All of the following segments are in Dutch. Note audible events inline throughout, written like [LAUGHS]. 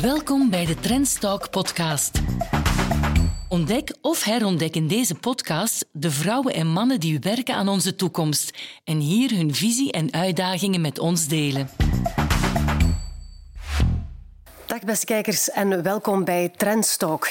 Welkom bij de Trendstalk podcast. Ontdek of herontdek in deze podcast de vrouwen en mannen die werken aan onze toekomst en hier hun visie en uitdagingen met ons delen. Dag beste kijkers en welkom bij Trendstalk.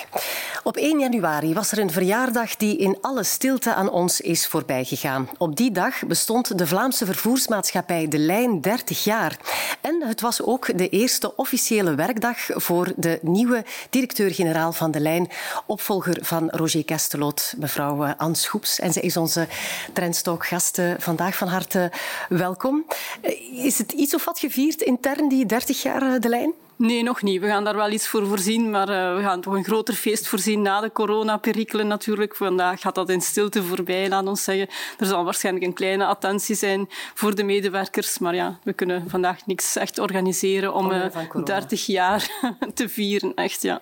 Op 1 januari was er een verjaardag die in alle stilte aan ons is voorbijgegaan. Op die dag bestond de Vlaamse vervoersmaatschappij De Lijn 30 jaar. En het was ook de eerste officiële werkdag voor de nieuwe directeur-generaal van De Lijn, opvolger van Roger Kestelot, mevrouw eh, Anne Schoeps. En zij is onze Trendstalk-gast vandaag. Van harte welkom. Eh, is het iets of wat gevierd intern, die 30 jaar eh, De Lijn? Nee, nog niet. We gaan daar wel iets voor voorzien, maar uh, we gaan toch een groter feest voorzien na de coronaperikelen natuurlijk. Vandaag gaat dat in stilte voorbij, laat ons zeggen. Er zal waarschijnlijk een kleine attentie zijn voor de medewerkers, maar ja, we kunnen vandaag niks echt organiseren om uh, eh, 30 jaar [LAUGHS] te vieren, echt, ja.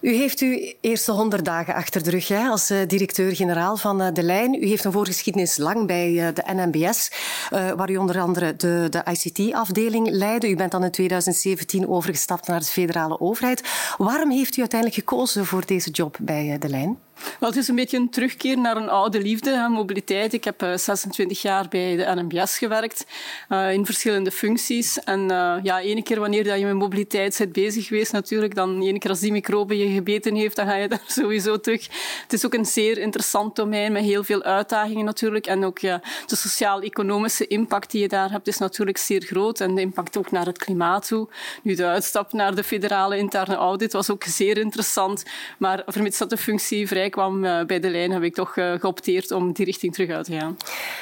U heeft uw eerste 100 dagen achter de rug hè, als uh, directeur-generaal van De Lijn. U heeft een voorgeschiedenis lang bij de NMBS, waar u onder andere de, de ICT-afdeling leidde. U bent dan in 2017 overgestapt naar de federale overheid. Waarom heeft u uiteindelijk gekozen voor deze job bij eh, De Lijn? Wel, het is een beetje een terugkeer naar een oude liefde, mobiliteit. Ik heb 26 eh, jaar bij de NMBS gewerkt, uh, in verschillende functies. En uh, ja, ene keer wanneer je met mobiliteit bent bezig geweest, natuurlijk, dan ene keer als die microbe je gebeten heeft, dan ga je [LAUGHS] daar sowieso terug. Het is ook een zeer interessant domein met heel veel uitdagingen natuurlijk. En ook de sociaal-economische impact die je daar hebt, is natuurlijk zeer groot. En de impact ook naar het klimaat toe. Nu, de uitstap naar de federale interne audit was ook zeer interessant. Maar vermits dat de functie vrij kwam eh, bij de lijn, heb ik toch eh, geopteerd om die richting terug uit te gaan.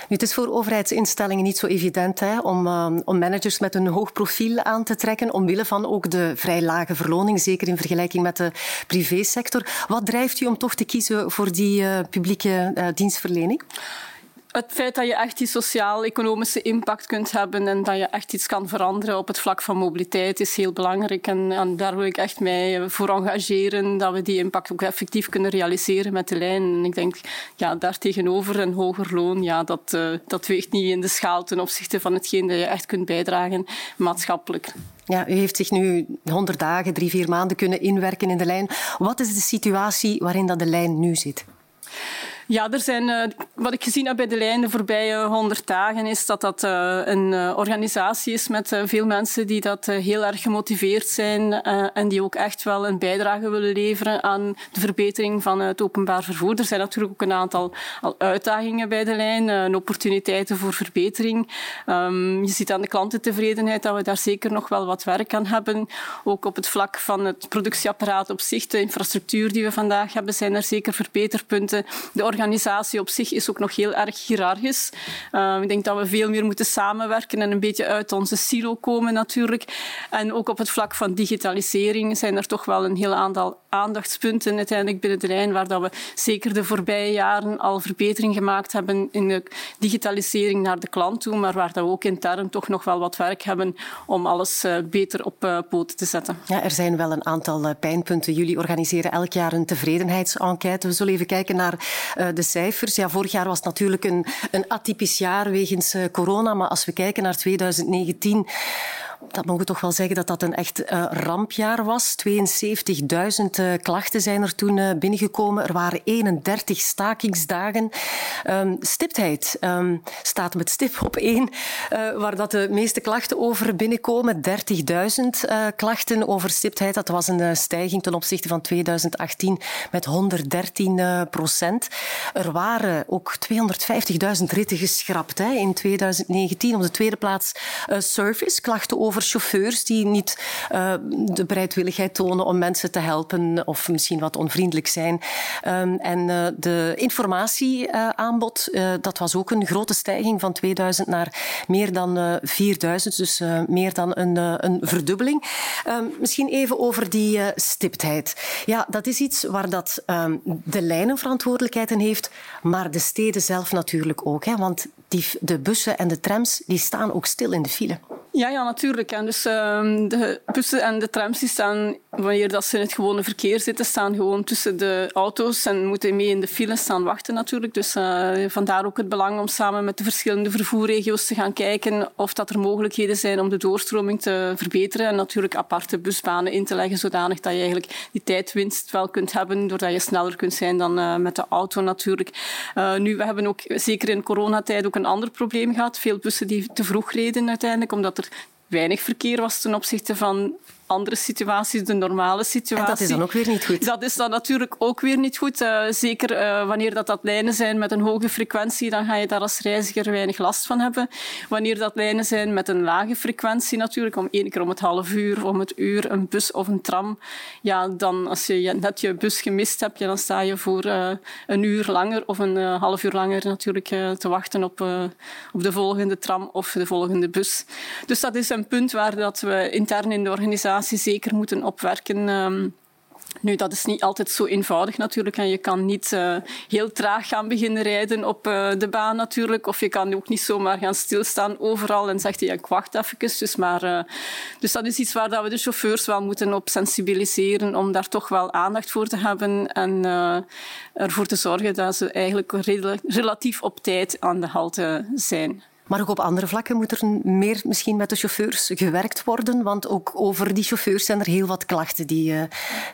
het is voor overheidsinstellingen niet zo evident hè, om, eh, om managers met een hoog profiel aan te trekken, omwille van ook de vrij lage verloning, zeker in vergelijking met de privésector. Wat drijft u om toch te kiezen voor die publieke dienstverlening? Het feit dat je echt die sociaal-economische impact kunt hebben en dat je echt iets kan veranderen op het vlak van mobiliteit is heel belangrijk. En, en daar wil ik echt mij voor engageren, dat we die impact ook effectief kunnen realiseren met de lijn. En ik denk, ja, daartegenover een hoger loon, ja, dat, uh, dat weegt niet in de schaal ten opzichte van hetgeen dat je echt kunt bijdragen maatschappelijk. Ja, u heeft zich nu 100 dagen, drie, vier maanden kunnen inwerken in de lijn. Wat is de situatie waarin dat de lijn nu zit? Ja, er zijn, uh, wat ik gezien heb bij de lijn de voorbije honderd dagen is dat dat uh, een uh, organisatie is met veel mensen die dat heel erg gemotiveerd zijn en die ook echt wel een bijdrage willen leveren aan de verbetering van het openbaar vervoer. Er zijn natuurlijk ook een aantal al uitdagingen bij de lijn, opportuniteiten voor verbetering. Um, je ziet aan de klantentevredenheid dat we daar zeker nog wel wat werk aan hebben. Ook op het vlak van het productieapparaat op zich, de infrastructuur die we vandaag hebben, zijn er zeker verbeterpunten. Organisatie op zich is ook nog heel erg hiërarchisch. Uh, ik denk dat we veel meer moeten samenwerken en een beetje uit onze silo komen natuurlijk. En ook op het vlak van digitalisering zijn er toch wel een heel aantal aandachtspunten uiteindelijk binnen de lijn waar dat we zeker de voorbije jaren al verbetering gemaakt hebben in de digitalisering naar de klant toe, maar waar dat we ook intern toch nog wel wat werk hebben om alles uh, beter op uh, poten te zetten. Ja, er zijn wel een aantal pijnpunten. Jullie organiseren elk jaar een tevredenheidsenquête. We zullen even kijken naar de cijfers. Ja, vorig jaar was natuurlijk een, een atypisch jaar wegens corona, maar als we kijken naar 2019 dat mogen we toch wel zeggen dat dat een echt uh, rampjaar was. 72.000 uh, klachten zijn er toen uh, binnengekomen. Er waren 31 stakingsdagen. Um, stiptheid um, staat met stip op één, waar dat de meeste klachten over binnenkomen. 30.000 klachten over stiptheid. Dat was een stijging ten opzichte van 2018 met 113 procent. Er waren ook 250.000 ritten geschrapt hè, in 2019. Op de tweede plaats service, klachten over chauffeurs die niet uh, de bereidwilligheid tonen om mensen te helpen of misschien wat onvriendelijk zijn. Um, en uh, de informatieaanbod, uh, dat was ook een grote stijging van 2000 naar meer dan 4000, dus meer dan een, een verdubbeling. Um, misschien even over die stiptheid. Ja, dat is iets waar dat, um, de lijnen verantwoordelijkheid in heeft, maar de steden zelf natuurlijk ook. Hè, want die, de bussen en de trams die staan ook stil in de file. Ja, ja natuurlijk. En dus uh, de bussen en de trams die staan wanneer dat ze in het gewone verkeer zitten, staan gewoon tussen de auto's en moeten mee in de file staan wachten natuurlijk. Dus uh, vandaar ook het belang om samen met de verschillende vervoerregio's te gaan kijken of dat er mogelijkheden zijn om de doorstroming te verbeteren en natuurlijk aparte busbanen in te leggen, zodanig dat je eigenlijk die tijdwinst wel kunt hebben, doordat je sneller kunt zijn dan uh, met de auto natuurlijk. Uh, nu, we hebben ook zeker in coronatijd ook een ander probleem gehad. Veel bussen die te vroeg reden uiteindelijk, omdat er weinig verkeer was ten opzichte van andere situaties, de normale situatie. En dat is dan ook weer niet goed. Dat is dan natuurlijk ook weer niet goed. Uh, zeker uh, wanneer dat, dat lijnen zijn met een hoge frequentie, dan ga je daar als reiziger weinig last van hebben. Wanneer dat lijnen zijn met een lage frequentie natuurlijk, om één keer om het half uur, om het uur, een bus of een tram, ja, dan als je net je bus gemist hebt, ja, dan sta je voor uh, een uur langer of een half uur langer natuurlijk te wachten op, op de volgende tram of de volgende bus. Dus dat is een punt waar dat we intern in de organisatie zeker moeten opwerken. Um, nu, dat is niet altijd zo eenvoudig natuurlijk. En je kan niet uh, heel traag gaan beginnen rijden op uh, de baan natuurlijk. Of je kan ook niet zomaar gaan stilstaan overal en zegt hij, ik wacht even. Dus, maar, uh, dus dat is iets waar dat we de chauffeurs wel moeten op sensibiliseren om daar toch wel aandacht voor te hebben en ervoor te zorgen dat ze eigenlijk relatief op tijd aan de halte zijn. Maar ook op andere vlakken moet er meer misschien met de chauffeurs gewerkt worden, want ook over die chauffeurs zijn er heel wat klachten die, uh,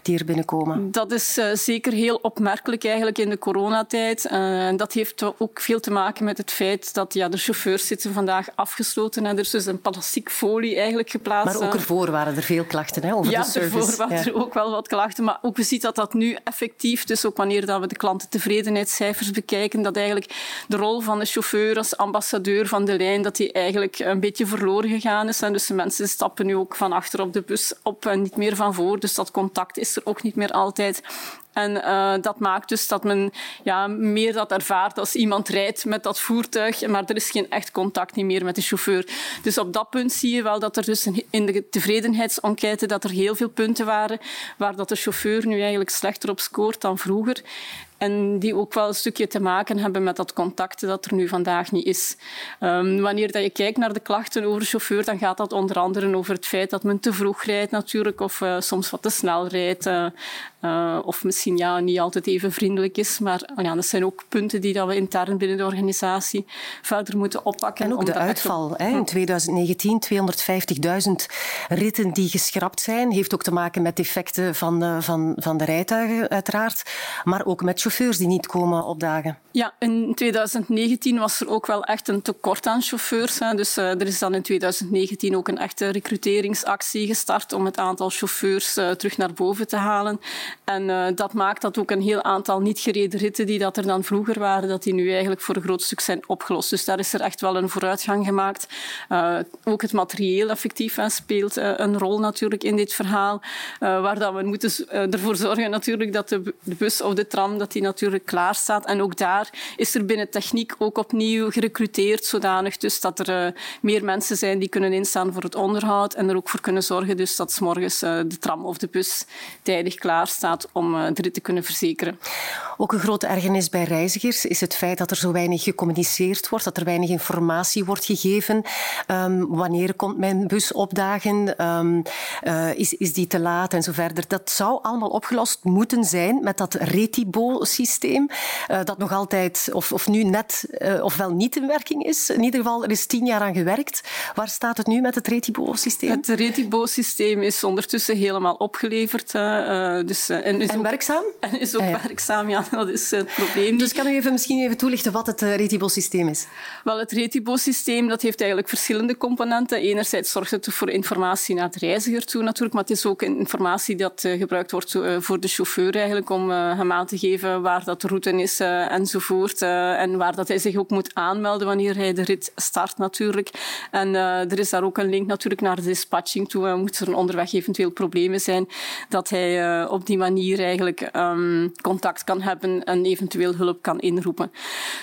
die er binnenkomen. Dat is uh, zeker heel opmerkelijk eigenlijk in de coronatijd. Uh, en dat heeft ook veel te maken met het feit dat ja, de chauffeurs zitten vandaag afgesloten en er is dus een plastic folie eigenlijk geplaatst. Maar ook ervoor waren er veel klachten hè, over ja, de service. Ervoor waren ja, er ook wel wat klachten, maar ook we zien dat dat nu effectief, dus ook wanneer dat we de klantentevredenheidscijfers bekijken, dat eigenlijk de rol van de chauffeur als ambassadeur van de lijn dat die eigenlijk een beetje verloren gegaan is. En dus de mensen stappen nu ook van achter op de bus op en niet meer van voor. Dus dat contact is er ook niet meer altijd. En uh, dat maakt dus dat men ja, meer dat ervaart als iemand rijdt met dat voertuig, maar er is geen echt contact meer met de chauffeur. Dus op dat punt zie je wel dat er dus in de tevredenheidsenquête dat er heel veel punten waren waar dat de chauffeur nu eigenlijk slechter op scoort dan vroeger. En die ook wel een stukje te maken hebben met dat contact dat er nu vandaag niet is. Um, wanneer dat je kijkt naar de klachten over de chauffeur, dan gaat dat onder andere over het feit dat men te vroeg rijdt natuurlijk, of uh, soms wat te snel rijdt. Uh, uh, of misschien ja, niet altijd even vriendelijk is. Maar oh ja, dat zijn ook punten die dat we intern binnen de organisatie verder moeten oppakken. En ook de uitval. Hè, in 2019 250.000 ritten die geschrapt zijn. Heeft ook te maken met defecten van, van, van de rijtuigen uiteraard. Maar ook met chauffeurs die niet komen opdagen. Ja, in 2019 was er ook wel echt een tekort aan chauffeurs. Hè. Dus uh, er is dan in 2019 ook een echte recruteringsactie gestart om het aantal chauffeurs uh, terug naar boven te halen. En uh, dat maakt dat ook een heel aantal niet gereden ritten die dat er dan vroeger waren, dat die nu eigenlijk voor een groot stuk zijn opgelost. Dus daar is er echt wel een vooruitgang gemaakt. ook het materieel effectief speelt een rol natuurlijk in dit verhaal, waar dat we moeten ervoor zorgen natuurlijk dat de, de bus of de tram dat die natuurlijk klaar staat. En ook daar is er binnen techniek ook opnieuw gerecruiteerd, zodanig dus dat er meer mensen zijn die kunnen instaan voor het onderhoud en er ook voor kunnen zorgen dus dat s morgens de tram of de bus tijdig klaar staat om uh, de rit te kunnen verzekeren. Ook een grote ergernis bij reizigers is het feit dat er zo weinig gecommuniceerd wordt, dat er weinig informatie wordt gegeven. Um, wanneer komt mijn bus opdagen? Um, is, is die te laat en zo verder? Dat zou allemaal opgelost moeten zijn met dat Retibo-systeem, dat nog altijd, of, of nu net, ofwel niet in werking is. In ieder geval, er is tien jaar aan gewerkt. Waar staat het nu met het Retibo-systeem? Het Retibo-systeem is ondertussen helemaal opgeleverd. Uh, dus, en, is en ook, werkzaam? En is ook ah, ja. werkzaam, ja. [LAUGHS] Dat is het probleem. Dus kan u even, misschien even toelichten wat het Retibo-systeem is? Wel, het Retibo-systeem dat heeft eigenlijk verschillende componenten. Enerzijds zorgt het voor informatie naar de reiziger toe natuurlijk, maar het is ook informatie dat gebruikt wordt voor de chauffeur eigenlijk om hem aan te geven waar dat de route is uh, enzovoort. Uh, en waar dat hij zich ook moet aanmelden wanneer hij de rit start natuurlijk. En uh, er is daar ook een link natuurlijk naar de dispatching toe. Moet er onderweg eventueel problemen zijn, dat hij op die manier eigenlijk um, contact kan hebben en eventueel hulp kan inroepen.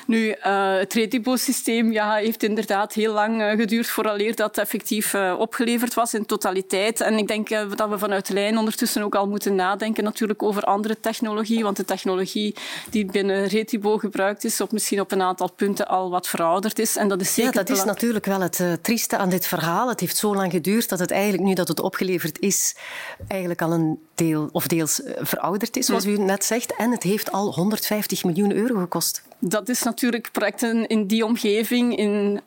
Nu, het Retibo-systeem ja, heeft inderdaad heel lang geduurd vooraleer dat effectief opgeleverd was in totaliteit. En ik denk dat we vanuit lijn ondertussen ook al moeten nadenken natuurlijk over andere technologie, want de technologie die binnen Retibo gebruikt is, of misschien op een aantal punten al wat verouderd is. En dat is zeker ja, dat is natuurlijk wel het trieste aan dit verhaal. Het heeft zo lang geduurd dat het eigenlijk, nu dat het opgeleverd is, eigenlijk al een deel, of deels verouderd is, zoals u net zegt. En het heeft al 150 miljoen euro gekost. Dat is natuurlijk projecten in die omgeving, in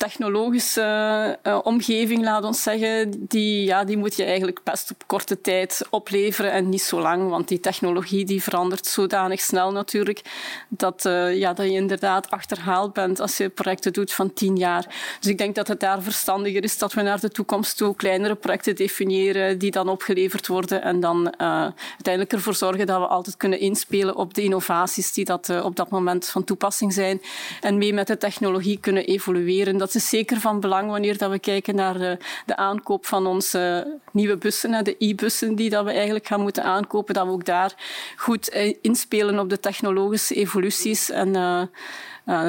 technologische uh, omgeving, laat ons zeggen, die, ja, die moet je eigenlijk best op korte tijd opleveren en niet zo lang, want die technologie die verandert zodanig snel natuurlijk dat, uh, ja, dat je inderdaad achterhaald bent als je projecten doet van tien jaar. Dus ik denk dat het daar verstandiger is dat we naar de toekomst toe kleinere projecten definiëren die dan opgeleverd worden en dan uh, uiteindelijk ervoor zorgen dat we altijd kunnen inspelen op de innovaties die dat, op dat moment van toepassing zijn en mee met de technologie kunnen evolueren. Dat is zeker van belang wanneer dat we kijken naar de, de aankoop van onze nieuwe bussen, de e-bussen die dat we eigenlijk gaan moeten aankopen, dat we ook daar goed eh, inspelen op de technologische evoluties en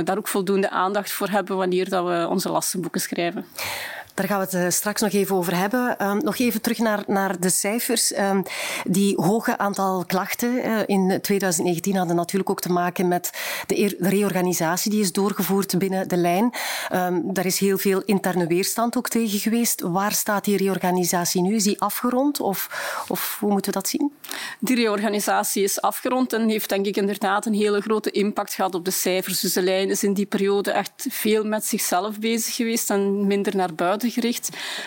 daar ook voldoende aandacht voor hebben wanneer dat we onze lastenboeken schrijven. Daar gaan we het eh, straks nog even over hebben. Um, nog even terug naar, naar de cijfers. Um, die hoge aantal klachten uh, in 2019 hadden natuurlijk ook te maken met de, de reorganisatie die is doorgevoerd binnen de lijn. Um, daar is heel veel interne weerstand ook tegen geweest. Waar staat die reorganisatie nu? Is die afgerond of, of hoe moeten we dat zien? Die reorganisatie is afgerond en heeft denk ik inderdaad een hele grote impact gehad op de cijfers. Dus de lijn is in die periode echt veel met zichzelf bezig geweest en minder naar buiten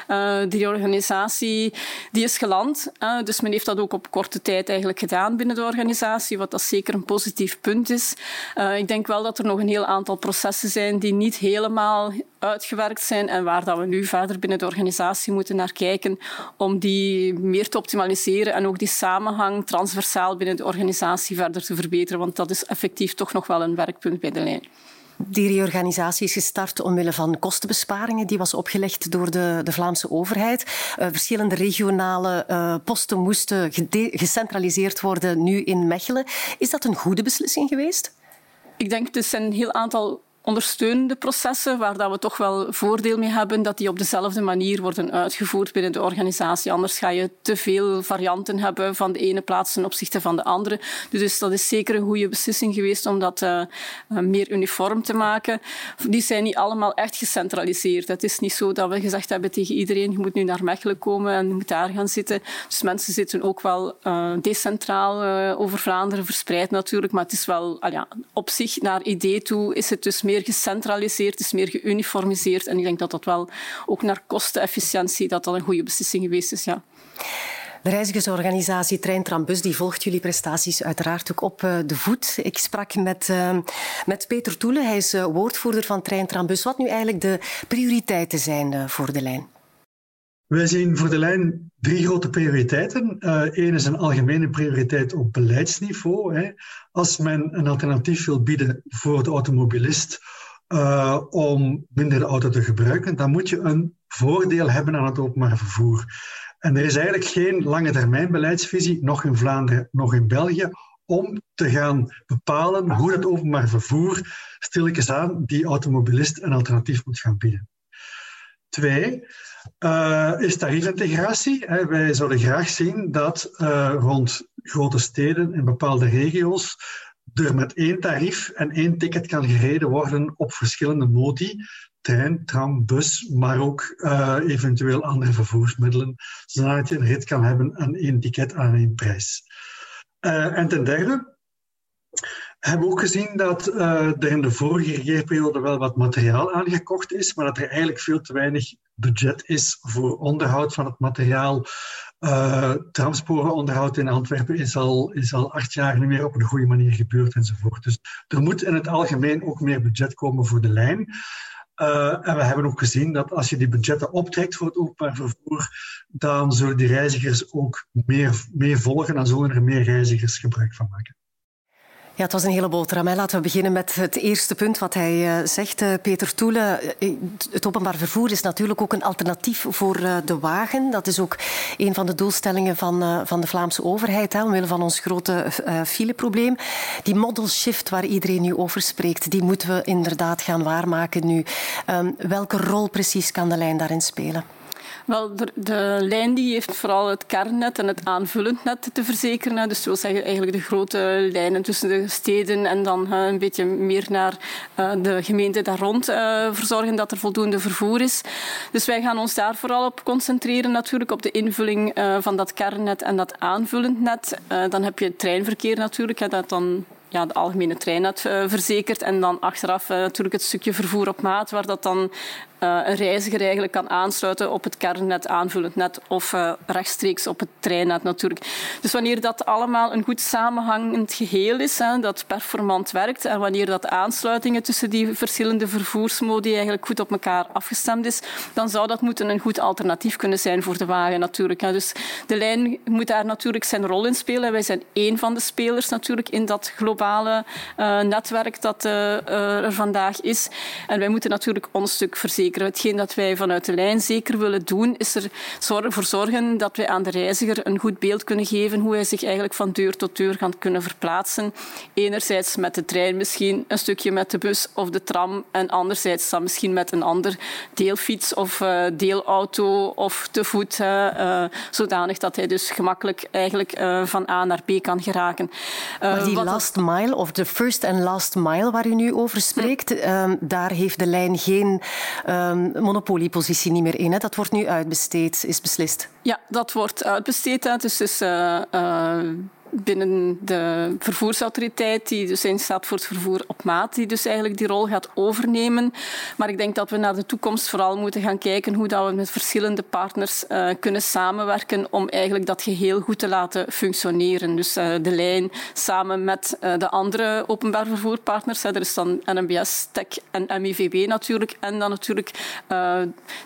Uh, die organisatie die is geland. Dus men heeft dat ook op korte tijd eigenlijk gedaan binnen de organisatie, wat dat zeker een positief punt is. Uh, ik denk wel dat er nog een heel aantal processen zijn die niet helemaal uitgewerkt zijn en waar dat we nu verder binnen de organisatie moeten naar kijken om die meer te optimaliseren en ook die samenhang transversaal binnen de organisatie verder te verbeteren, want dat is effectief toch nog wel een werkpunt bij de lijn. Die reorganisatie is gestart omwille van kostenbesparingen. Die was opgelegd door de, de Vlaamse overheid. Uh, verschillende regionale uh, posten moesten gecentraliseerd worden, nu in Mechelen. Is dat een goede beslissing geweest? Ik denk, het zijn een heel aantal ondersteunende processen, waar dat we toch wel voordeel mee hebben, dat die op dezelfde manier worden uitgevoerd binnen de organisatie. Anders ga je te veel varianten hebben van de ene plaats ten opzichte van de andere. Dus dat is zeker een goede beslissing geweest om dat uh, meer uniform te maken. Die zijn niet allemaal echt gecentraliseerd. Het is niet zo dat we gezegd hebben tegen iedereen, je moet nu naar Mechelen komen en je moet daar gaan zitten. Dus mensen zitten ook wel uh, decentraal over Vlaanderen verspreid natuurlijk, maar het is wel ah ja, op zich naar idee toe is het dus meer meer gecentraliseerd, is meer geuniformiseerd. En ik denk dat dat wel ook naar kostenefficiëntie dat dat een goede beslissing geweest is. Ja. De reizigersorganisatie Trein Trambus die volgt jullie prestaties uiteraard ook op eh, de voet. Ik sprak met, uh, met Peter Toele, hij is uh, woordvoerder van Trein Trambus. Wat nu eigenlijk de prioriteiten zijn voor de lijn? Wij zien voor de lijn drie grote prioriteiten. Eén uh, is een algemene prioriteit op beleidsniveau. Hè. Als men een alternatief wil bieden voor de automobilist uh, om minder de auto te gebruiken, dan moet je een voordeel hebben aan het openbaar vervoer. En er is eigenlijk geen lange termijn beleidsvisie, nog in Vlaanderen, nog in België, om te gaan bepalen hoe het openbaar vervoer stilletjes aan die automobilist een alternatief moet gaan bieden. Twee, uh, is tariefintegratie. Wij zouden graag zien dat uh, rond grote steden en bepaalde regio's er met één tarief en één ticket kan gereden worden op verschillende modi. Trein, tram, bus, maar ook uh, eventueel andere vervoersmiddelen, zodat je een rit kan hebben aan één ticket aan één prijs. en ten derde, hebben ook gezien dat uh, er in de vorige regeerperiode wel wat materiaal aangekocht is, maar dat er eigenlijk veel te weinig budget is voor onderhoud van het materiaal. Uh, tramsporenonderhoud in Antwerpen is al, is al acht jaar niet meer op een goede manier gebeurd enzovoort. Dus er moet in het algemeen ook meer budget komen voor de lijn. Uh, en we hebben ook gezien dat als je die budgetten optrekt voor het openbaar vervoer, dan zullen die reizigers ook meer, meer volgen en zullen er meer reizigers gebruik van maken. Ja, het was een hele boterham. Laten we beginnen met het eerste punt wat hij uh, zegt. Uh, Peter Toele, uh, het openbaar vervoer is natuurlijk ook een alternatief voor de wagen. Dat is ook een van de doelstellingen van, van de Vlaamse overheid, hè, omwille van ons grote fileprobleem. Die model shift waar iedereen nu over spreekt, die moeten we inderdaad gaan waarmaken nu. Um, welke rol precies kan de lijn daarin spelen? Wel, de, lijn die heeft vooral het kernnet en het aanvullend net te verzekeren. Dus dat wil zeggen eigenlijk de grote lijnen tussen de steden en dan een beetje meer naar eh, de gemeente daar rond uh, verzorgen dat er voldoende vervoer is. Dus wij gaan ons daar vooral op concentreren natuurlijk, op de invulling uh, van dat kernnet en dat aanvullend net. dan heb je het treinverkeer natuurlijk, dat dan ja, de algemene treinnet uh, verzekerd. En dan achteraf natuurlijk het stukje vervoer op maat, waar dat dan een reiziger eigenlijk kan aansluiten op het kernnet, aanvullend net of uh, rechtstreeks op het treinnet natuurlijk. Dus wanneer dat allemaal een goed samenhangend geheel is, hè, dat performant werkt en wanneer dat aansluitingen tussen die verschillende vervoersmodi eigenlijk goed op elkaar afgestemd is, dan zou dat moeten een goed alternatief kunnen zijn voor de wagen natuurlijk. Hè. Dus de lijn moet daar natuurlijk zijn rol in spelen. Wij zijn één van de spelers natuurlijk in dat globale uh, netwerk dat er vandaag is. En wij moeten natuurlijk ons stuk verzekeren Hetgeen dat wij vanuit de lijn zeker willen doen, is er voor zorgen dat wij aan de reiziger een goed beeld kunnen geven hoe hij zich eigenlijk van deur tot deur gaat kunnen verplaatsen. Enerzijds met de trein misschien, een stukje met de bus of de tram en anderzijds dan misschien met een ander deelfiets of uh, deelauto of te voet, uh, zodanig dat hij dus gemakkelijk eigenlijk uh, van A naar B kan geraken. maar die last mile of de first and last mile waar u nu over spreekt, hm. daar heeft de lijn geen monopoliepositie niet meer in. Hè. Dat wordt nu uitbesteed, is beslist. Ja, dat wordt uitbesteed. Hè. Dus, dus uh, uh, binnen de vervoersautoriteit, die dus staat voor het vervoer op maat, die dus eigenlijk die rol gaat overnemen. Maar ik denk dat we naar de toekomst vooral moeten gaan kijken hoe dat we met verschillende partners uh, kunnen samenwerken om eigenlijk dat geheel goed te laten functioneren. Dus uh, de lijn samen met uh, de andere openbaar vervoerpartners. Hè. Er is dan NMBS, TEC en MIVB natuurlijk. En dan natuurlijk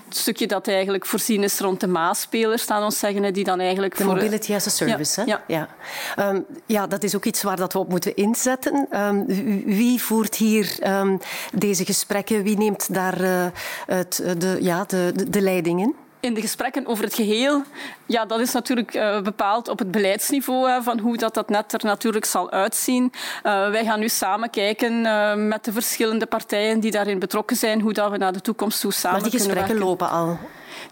het stukje dat eigenlijk voorzien is rond de Maasspelers, staan ons zeggen, die dan eigenlijk de voor... Mobility as a Service, ja, hè? Ja. ja. Um, ja, dat is ook iets waar dat we op moeten inzetten. Um, wie voert hier um, deze gesprekken? Wie neemt daar uh, het, de, ja, de, de, de leiding in? in de gesprekken over het geheel, ja, dat is natuurlijk uh, bepaald op het beleidsniveau van hoe dat, dat net er natuurlijk zal uitzien. Uh, wij gaan nu samen kijken met de verschillende partijen die daarin betrokken zijn, hoe dat we naar de toekomst toe samen Maar die gesprekken lopen al?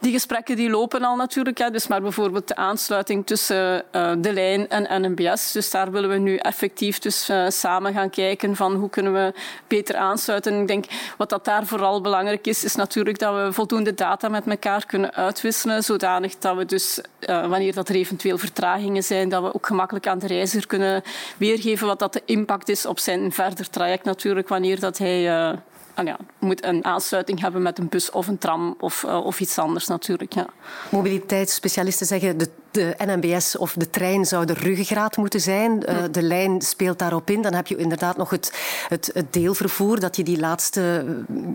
Die gesprekken die lopen al natuurlijk. Hè. Dus maar bijvoorbeeld de aansluiting tussen uh, de lijn en NMBS. Dus daar willen we nu effectief dus, uh, samen gaan kijken van hoe kunnen we beter aansluiten. Ik denk wat dat daar vooral belangrijk is, is natuurlijk dat we voldoende data met elkaar kunnen uitwisselen, zodanig dat we dus, uh, wanneer dat er eventueel vertragingen zijn, dat we ook gemakkelijk aan de reiziger kunnen weergeven wat dat de impact is op zijn verder traject natuurlijk, wanneer dat hij ja, moet een aansluiting hebben met een bus of een tram of, uh, of iets anders natuurlijk. Ja. Mobiliteitsspecialisten zeggen de, de NMBS of de trein zou de ruggengraat moeten zijn. Uh, de lijn speelt daarop in. Dan heb je inderdaad nog het, het, het deelvervoer, dat je die laatste,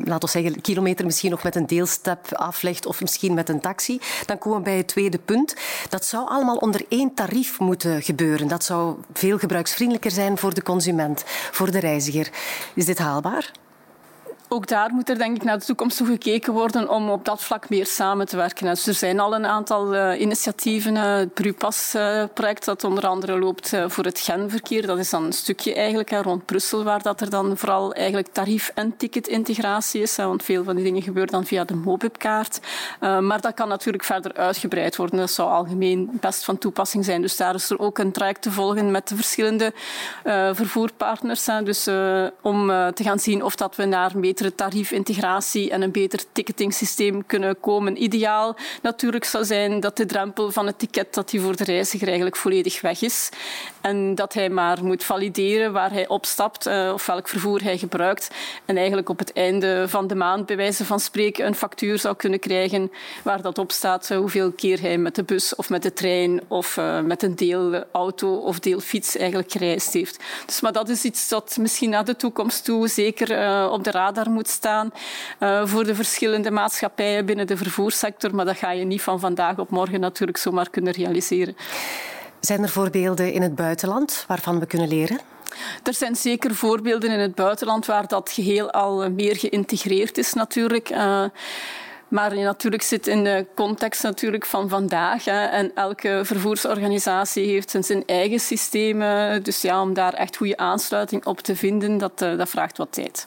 laten we zeggen, kilometer misschien nog met een deelstep aflegt of misschien met een taxi. Dan komen we bij het tweede punt. Dat zou allemaal onder één tarief moeten gebeuren. Dat zou veel gebruiksvriendelijker zijn voor de consument, voor de reiziger. Is dit haalbaar? Ook daar moet er denk ik naar de toekomst toe gekeken worden om op dat vlak meer samen te werken. Dus er zijn al een aantal uh, initiatieven. Uh, het Brupas-project uh, dat onder andere loopt voor het genverkeer. Dat is dan een stukje eigenlijk rond Brussel waar dat er dan vooral eigenlijk tarief- en ticketintegratie is. Want veel van die dingen gebeuren dan via de Mobipkaart. maar dat kan natuurlijk verder uitgebreid worden. Dat zou algemeen best van toepassing zijn. Dus daar is er ook een traject te volgen met de verschillende vervoerpartners. Dus om te gaan zien of dat we naar betere betere tariefintegratie en een beter ticketingsysteem kunnen komen. Ideaal natuurlijk zou zijn dat de drempel van het ticket dat die voor de reiziger eigenlijk volledig weg is. En dat hij maar moet valideren waar hij opstapt uh, of welk vervoer hij gebruikt. En eigenlijk op het einde van de maand, bij wijze van spreken, een factuur zou kunnen krijgen waar dat op staat uh, hoeveel keer hij met de bus of met de trein of uh, met een deelauto of deelfiets eigenlijk gereisd heeft. Dus, maar dat is iets dat misschien naar de toekomst toe zeker op de radar moet staan voor de verschillende maatschappijen binnen de vervoerssector. Maar dat ga je niet van vandaag op morgen natuurlijk zomaar kunnen realiseren. Zijn er voorbeelden in het buitenland waarvan we kunnen leren? Er zijn zeker voorbeelden in het buitenland waar dat geheel al meer geïntegreerd is natuurlijk. Uh, Maar natuurlijk zit in de context natuurlijk van vandaag. Hè, en elke vervoersorganisatie heeft zijn eigen systemen. Dus ja, om daar echt goede aansluiting op te vinden, dat, uh, dat vraagt wat tijd.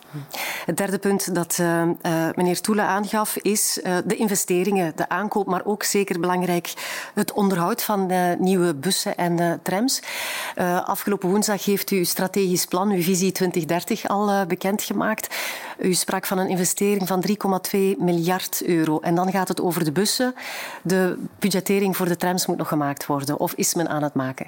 Het derde punt dat uh, uh, meneer Toele aangaf is de investeringen, de aankoop, maar ook zeker belangrijk het onderhoud van nieuwe bussen en trams. afgelopen woensdag heeft u strategisch plan, uw visie 2030, al bekendgemaakt. U sprak van een investering van 3,2 miljard euro. En dan gaat het over de bussen. De budgettering voor de trams moet nog gemaakt worden. Of is men aan het maken?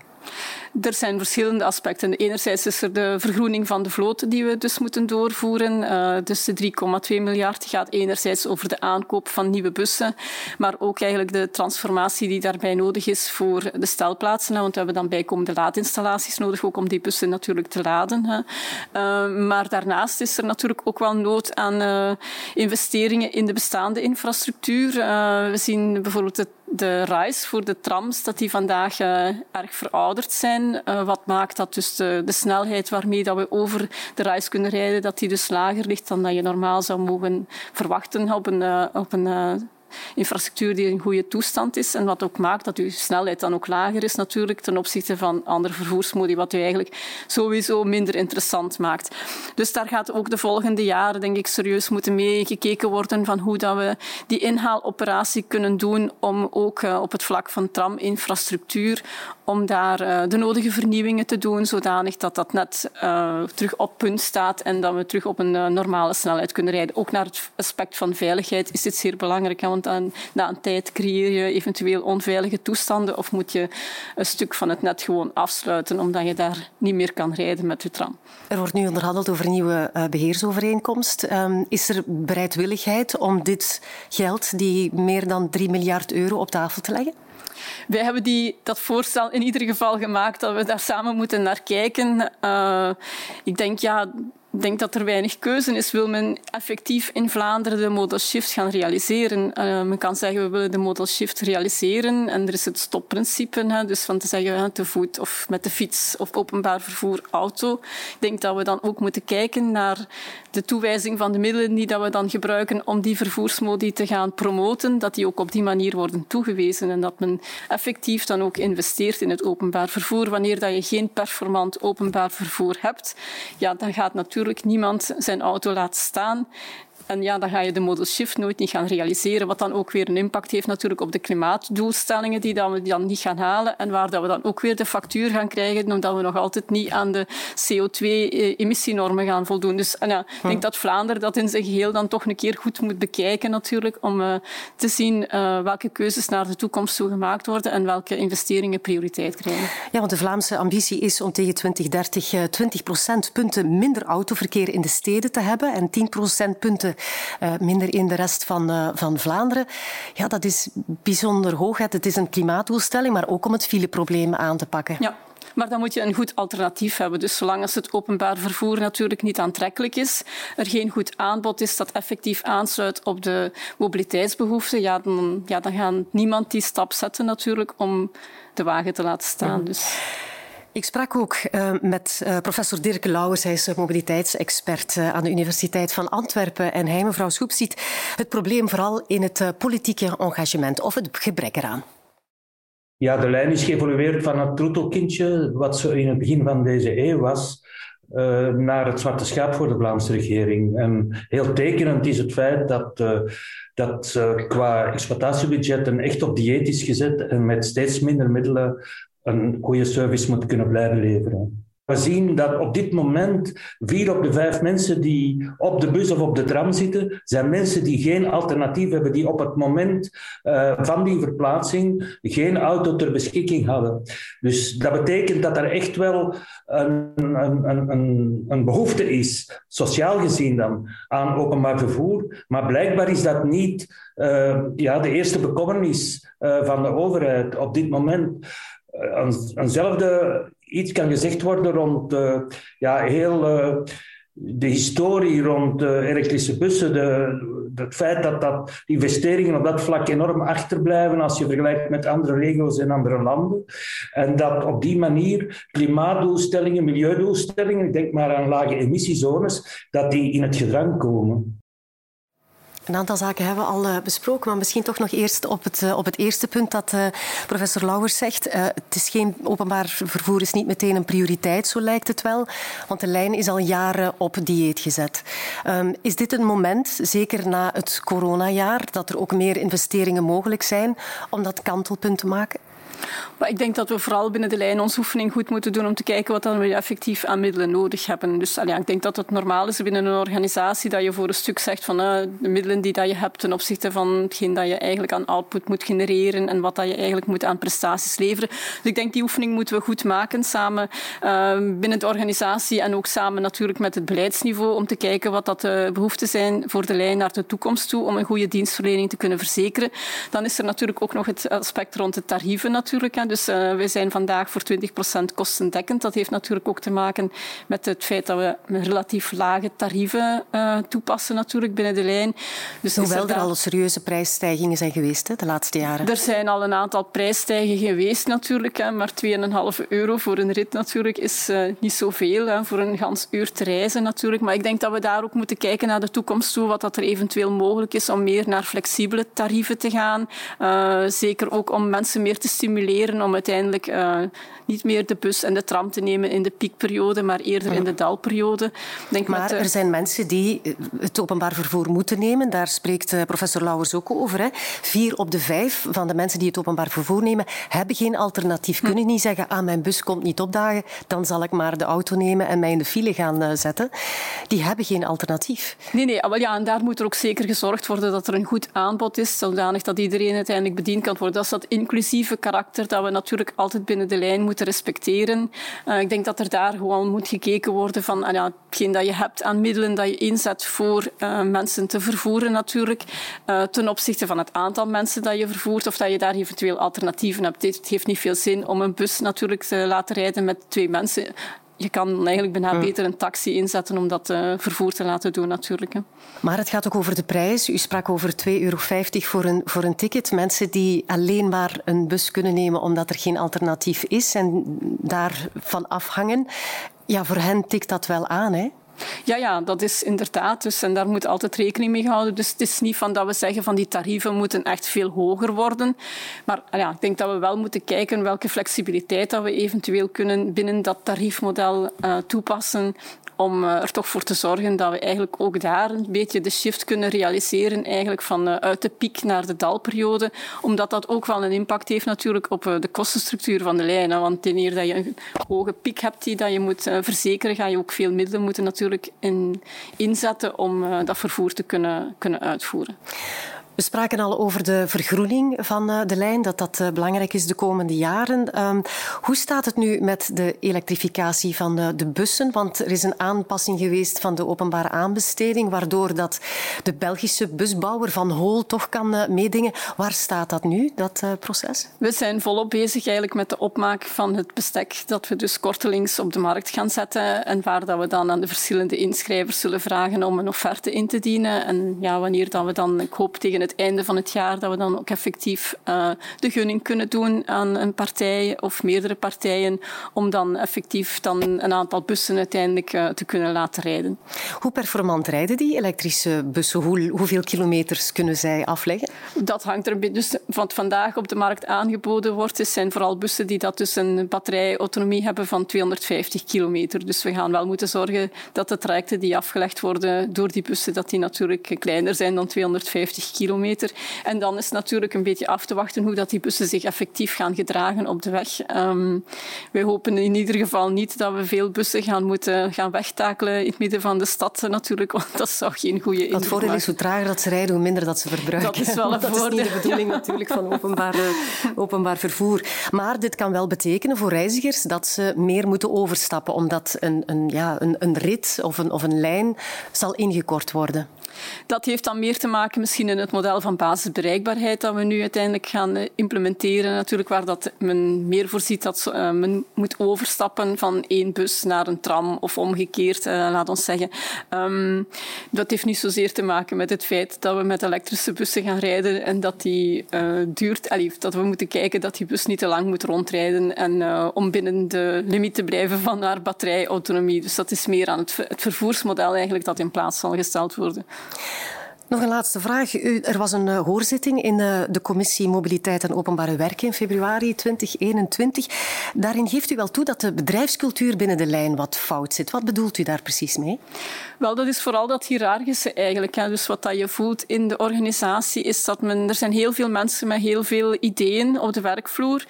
Er zijn verschillende aspecten. Enerzijds is er de vergroening van de vloot die we dus moeten doorvoeren. Uh, dus de 3,2 miljard gaat enerzijds over de aankoop van nieuwe bussen, maar ook eigenlijk de transformatie die daarbij nodig is voor de stelplaatsen. Want we hebben dan bijkomende laadinstallaties nodig, ook om die bussen natuurlijk te laden. Uh, maar daarnaast is er natuurlijk ook wel nood aan uh, investeringen in de bestaande infrastructuur. we zien bijvoorbeeld het de RISE voor de trams, dat die vandaag uh, erg verouderd zijn. Uh, wat maakt dat dus de, de, snelheid waarmee dat we over de RISE kunnen rijden, dat die dus lager ligt dan dat je normaal zou mogen verwachten op een, uh, op een infrastructuur die in goede toestand is. En wat ook maakt dat uw snelheid dan ook lager is natuurlijk ten opzichte van andere vervoersmodi, wat u eigenlijk sowieso minder interessant maakt. Dus daar gaat ook de volgende jaren denk ik serieus moeten meegekeken worden van hoe dat we die inhaaloperatie kunnen doen om ook uh, op het vlak van traminfrastructuur om daar uh, de nodige vernieuwingen te doen, zodanig dat dat net uh, terug op punt staat en dat we terug op een normale snelheid kunnen rijden. Ook naar het aspect van veiligheid is dit zeer belangrijk, want want na een tijd creëer je eventueel onveilige toestanden of moet je een stuk van het net gewoon afsluiten omdat je daar niet meer kan rijden met je tram. Er wordt nu onderhandeld over een nieuwe uh, beheersovereenkomst. Um, is er bereidwilligheid om dit geld, die meer dan 3 miljard euro, op tafel te leggen? Wij hebben die, dat voorstel in ieder geval gemaakt dat we daar samen moeten naar kijken. Uh, ik denk, ja, denk dat er weinig keuze is. Wil men effectief in Vlaanderen de modal shift gaan realiseren? Uh, men kan zeggen, we willen de modal shift realiseren. En er is het stopprincipe. Hè, dus van te zeggen, te voet of met de fiets of openbaar vervoer, auto. Ik denk dat we dan ook moeten kijken naar de toewijzing van de middelen die dat we dan gebruiken om die vervoersmodi te gaan promoten. Dat die ook op die manier worden toegewezen. En dat men effectief dan ook investeert in het openbaar vervoer. Wanneer dat je geen performant openbaar vervoer hebt, ja, dan gaat natuurlijk niemand zijn auto laat staan en ja, dan ga je de modal shift nooit niet gaan realiseren, wat dan ook weer een impact heeft natuurlijk op de klimaatdoelstellingen die, dan we dan niet gaan halen en waar dat we dan ook weer de factuur gaan krijgen omdat we nog altijd niet aan de CO2-emissienormen gaan voldoen. Dus en ja, ik denk dat Vlaanderen dat in zijn geheel dan toch een keer goed moet bekijken natuurlijk, om uh, te zien uh, welke keuzes naar de toekomst toe gemaakt worden en welke investeringen prioriteit krijgen. Ja, want de Vlaamse ambitie is om tegen 2030 20 procentpunten minder autoverkeer in de steden te hebben en 10 procentpunten uh, minder in de rest van, uh, van Vlaanderen. Ja, dat is bijzonder hoog. Het is een klimaatdoelstelling, maar ook om het fileprobleem aan te pakken. Ja. Maar dan moet je een goed alternatief hebben. Dus zolang als het openbaar vervoer natuurlijk niet aantrekkelijk is, er geen goed aanbod is dat effectief aansluit op de mobiliteitsbehoeften, ja, dan, ja, dan gaat niemand die stap zetten natuurlijk om de wagen te laten staan. Dus. Ik sprak ook uh, met uh, professor Dirk Lauwers. Hij is mobiliteitsexpert uh, aan de Universiteit van Antwerpen. En hij, mevrouw Schoep, ziet het probleem vooral in het politieke engagement of het gebrek eraan. Ja, de lijn is geëvolueerd van het troetelkindje, wat zo in het begin van deze eeuw was, naar het zwarte schaap voor de Vlaamse regering. En heel tekenend is het feit dat, dat qua exploitatiebudgetten echt op dieet is gezet en met steeds minder middelen een goede service moet kunnen blijven leveren. We zien dat op dit moment vier op de vijf mensen die op de bus of op de tram zitten, zijn mensen die geen alternatief hebben, die op het moment uh, van die verplaatsing geen auto ter beschikking hadden. Dus dat betekent dat er echt wel een, een, een, een behoefte is, sociaal gezien dan, aan openbaar vervoer. Maar blijkbaar is dat niet uh, ja, de eerste bekommernis uh, van de overheid op dit moment. Eenzelfde iets kan gezegd worden rond uh, ja, heel uh, de historie rond uh, elektrische bussen. De, het feit dat, dat investeringen op dat vlak enorm achterblijven als je vergelijkt met andere regio's in andere landen. En dat op die manier klimaatdoelstellingen, milieudoelstellingen, ik denk maar aan lage emissiezones, dat die in het gedrang komen. Een aantal zaken hebben we al besproken, maar misschien toch nog eerst op het, op het eerste punt dat professor Lauwers zegt. het is geen openbaar vervoer is niet meteen een prioriteit, zo lijkt het wel, want de lijn is al jaren op dieet gezet. Ehm, is dit een moment, zeker na het coronajaar, dat er ook meer investeringen mogelijk zijn om dat kantelpunt te maken? Maar ik denk dat we vooral binnen de lijn onze oefening goed moeten doen om te kijken wat dan we effectief aan middelen nodig hebben. Dus ja, ik denk dat het normaal is binnen een organisatie dat je voor een stuk zegt van uh, de middelen die dat je hebt ten opzichte van hetgeen dat je eigenlijk aan output moet genereren en wat dat je eigenlijk moet aan prestaties leveren. Dus ik denk die oefening moeten we goed maken samen uh, binnen de organisatie en ook samen natuurlijk met het beleidsniveau om te kijken wat dat de behoeften zijn voor de lijn naar de toekomst toe om een goede dienstverlening te kunnen verzekeren. Dan is er natuurlijk ook nog het aspect rond de tarieven natuurlijk. Dus uh, wij zijn vandaag voor 20% kostendekkend. Dat heeft natuurlijk ook te maken met het feit dat we relatief lage tarieven uh, toepassen natuurlijk binnen de lijn. Dus Hoewel er, al serieuze prijsstijgingen zijn geweest hè, de laatste jaren. Er zijn al een aantal prijsstijgingen geweest natuurlijk. Hè, maar 2,5 euro voor een rit natuurlijk is uh, niet zoveel. Hè, voor een gans uur te reizen natuurlijk. Maar ik denk dat we daar ook moeten kijken naar de toekomst toe. Wat dat er eventueel mogelijk is om meer naar flexibele tarieven te gaan. zeker ook om mensen meer te stimuleren om uiteindelijk uh, niet meer de bus en de tram te nemen in de piekperiode, maar eerder in de dalperiode. Denk maar er zijn mensen die eh, het openbaar vervoer moeten nemen. Daar spreekt professor Lauwers ook over. Hè. Vier op de vijf van de mensen die het openbaar vervoer nemen, hebben geen alternatief. Hm. Kunnen niet zeggen, ah, mijn bus komt niet opdagen, dan zal ik maar de auto nemen en mij in de file gaan uh, zetten. Die hebben geen alternatief. Nee, nee. Ah, ja, en daar moet er ook zeker gezorgd worden dat er een goed aanbod is, zodanig dat iedereen uiteindelijk bediend kan worden. Dat is dat inclusieve karakter dat we natuurlijk altijd binnen de lijn moeten respecteren. Uh, ik denk dat er daar gewoon moet gekeken worden van uh, ja, hetgeen dat je hebt aan middelen dat je inzet voor uh, mensen te vervoeren natuurlijk, ten opzichte van het aantal mensen dat je vervoert of dat je daar eventueel alternatieven hebt. Het heeft niet veel zin om een bus natuurlijk te laten rijden met twee mensen je kan eigenlijk bijna beter een taxi inzetten om dat uh, vervoer te laten doen natuurlijk. Hè. Maar het gaat ook over de prijs. U sprak over 2,50 euro voor een, voor een ticket. Mensen die alleen maar een bus kunnen nemen omdat er geen alternatief is en daarvan afhangen. Ja, voor hen tikt dat wel aan, hè? Ja, ja, dat is inderdaad. Dus, en daar moet altijd rekening mee gehouden. Dus het is niet van dat we zeggen van die tarieven moeten echt veel hoger worden. Maar ja, ik denk dat we wel moeten kijken welke flexibiliteit dat we eventueel kunnen binnen dat tariefmodel uh, toepassen om eh, er toch voor te zorgen dat we eigenlijk ook daar een beetje de shift kunnen realiseren eigenlijk van uh, uit de piek naar de dalperiode. Omdat dat ook wel een impact heeft natuurlijk op uh, de kostenstructuur van de lijn. Hè. Want wanneer dat je een hoge piek hebt die dat je moet verzekeren, ga je ook veel middelen moeten natuurlijk in, inzetten om dat vervoer te kunnen, kunnen uitvoeren. We spraken al over de vergroening van eh, de lijn, dat dat eh, belangrijk is de komende jaren. Ehm, hoe staat het nu met de elektrificatie van de, de bussen? Want er is een aanpassing geweest van de openbare aanbesteding, waardoor dat de Belgische busbouwer Van Hool toch kan meedingen. Waar staat dat nu, dat proces? We zijn volop bezig eigenlijk met de opmaak van het bestek dat we dus kortelings op de markt gaan zetten en waar dat we dan aan de verschillende inschrijvers zullen vragen om een offerte in te dienen. En ja, wanneer dan we dan, ik hoop tegen het einde van het jaar dat we dan ook effectief uh, de gunning kunnen doen aan een partij of meerdere partijen om dan effectief dan een aantal bussen uiteindelijk uh, te kunnen laten rijden. Hoe performant rijden die elektrische bussen? Hoe, hoeveel kilometers kunnen zij afleggen? Dat hangt er dus wat vandaag op de markt aangeboden wordt, is zijn vooral bussen die dat dus een batterijautonomie hebben van 250 kilometer. Dus we gaan wel moeten zorgen dat de trajecten die afgelegd worden door die bussen, dat die natuurlijk kleiner zijn dan 250 kilometer kilometer. En dan is natuurlijk een beetje af te wachten hoe dat die bussen zich effectief gaan gedragen op de weg. Um, wij hopen in ieder geval niet dat we veel bussen gaan moeten gaan wegtakelen in het midden van de stad natuurlijk, want dat zou geen goede indruk Het voordeel is hoe trager dat ze rijden, hoe minder dat ze verbruiken. Dat is wel een [LAUGHS] dat voordeel. is niet de bedoeling natuurlijk van openbaar, eh, openbaar vervoer. Maar dit kan wel betekenen voor reizigers dat ze meer moeten overstappen, omdat een, een, ja, een, een rit of een, of een lijn zal ingekort worden. Dat heeft dan meer te maken misschien in het model van basisbereikbaarheid dat we nu uiteindelijk gaan eh, implementeren. Natuurlijk waar dat men meer voorziet dat uh, men moet overstappen van één bus naar een tram of omgekeerd, uh, laat ons zeggen. Um, dat heeft niet zozeer te maken met het feit dat we met elektrische bussen gaan rijden en dat die duurt. Allee, dat we moeten kijken dat die bus niet te lang moet rondrijden en om binnen de limiet te blijven van haar batterijautonomie. Dus dat is meer aan het, het vervoersmodel eigenlijk dat in plaats zal gesteld worden. Nog een laatste vraag. Er was een uh, hoorzitting in uh, de Commissie Mobiliteit en Openbare Werken in februari 2021. Daarin geeft u wel toe dat de bedrijfscultuur binnen de lijn wat fout zit. Wat bedoelt u daar precies mee? Wel, dat is vooral dat hiërarchische eigenlijk. Hè. Dus wat dat je voelt in de organisatie is dat men, er zijn heel veel mensen met heel veel ideeën op de werkvloer.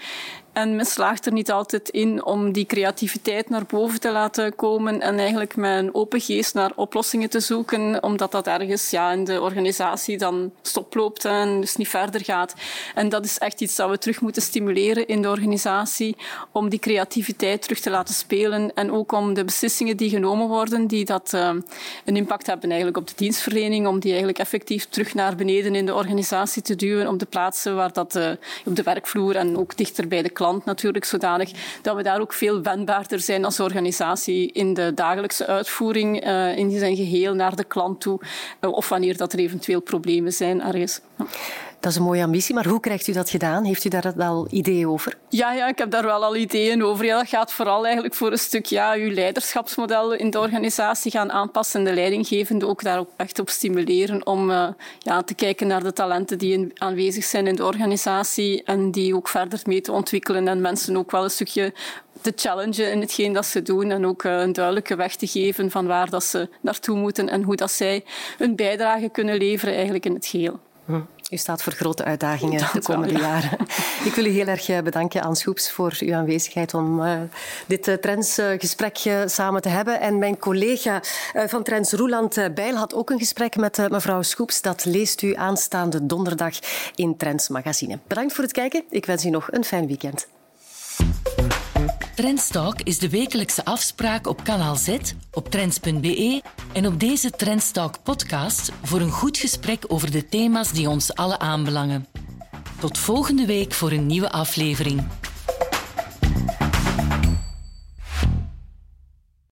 En men slaagt er niet altijd in om die creativiteit naar boven te laten komen en eigenlijk met een open geest naar oplossingen te zoeken, omdat dat ergens ja, in de organisatie dan stoploopt en dus niet verder gaat. En dat is echt iets dat we terug moeten stimuleren in de organisatie, om die creativiteit terug te laten spelen en ook om de beslissingen die genomen worden, die dat uh, een impact hebben eigenlijk op de dienstverlening, om die eigenlijk effectief terug naar beneden in de organisatie te duwen, op de plaatsen waar dat uh, op de werkvloer en ook dichter bij de klant natuurlijk zodanig dat we daar ook veel wendbaarder zijn als organisatie in de dagelijkse uitvoering uh, in zijn geheel naar de klant toe uh, of wanneer dat er eventueel problemen zijn. Dat is een mooie ambitie, maar hoe krijgt u dat gedaan? Heeft u daar al ideeën over? Ja, ja ik heb daar wel al ideeën over. Ja, dat gaat vooral eigenlijk voor een stuk ja, uw leiderschapsmodel in de organisatie gaan aanpassen en de leidinggevende ook daar ook echt op stimuleren om uh, ja, te kijken naar de talenten die in, aanwezig zijn in de organisatie en die ook verder mee te ontwikkelen en mensen ook wel een stukje te challengen in hetgeen dat ze doen en ook een duidelijke weg te geven van waar dat ze naartoe moeten en hoe dat zij hun bijdrage kunnen leveren eigenlijk in het geheel. Hm. U staat voor grote uitdagingen de komende jaren. Ik wil u heel erg eh, bedanken, Anne Schoeps, voor uw aanwezigheid om uh, dit uh, Trends-gesprek samen te hebben. En mijn collega van Trends, Roeland Bijl, had ook een gesprek met mevrouw Schoeps. Dat leest u aanstaande donderdag in Trends Magazine. Bedankt voor het kijken. Ik wens u nog een fijn weekend. Trendstalk is de wekelijkse afspraak op kanaal Z, op trends.be en op deze Trendstalk podcast voor een goed gesprek over de thema's die ons alle aanbelangen. Tot volgende week voor een nieuwe aflevering.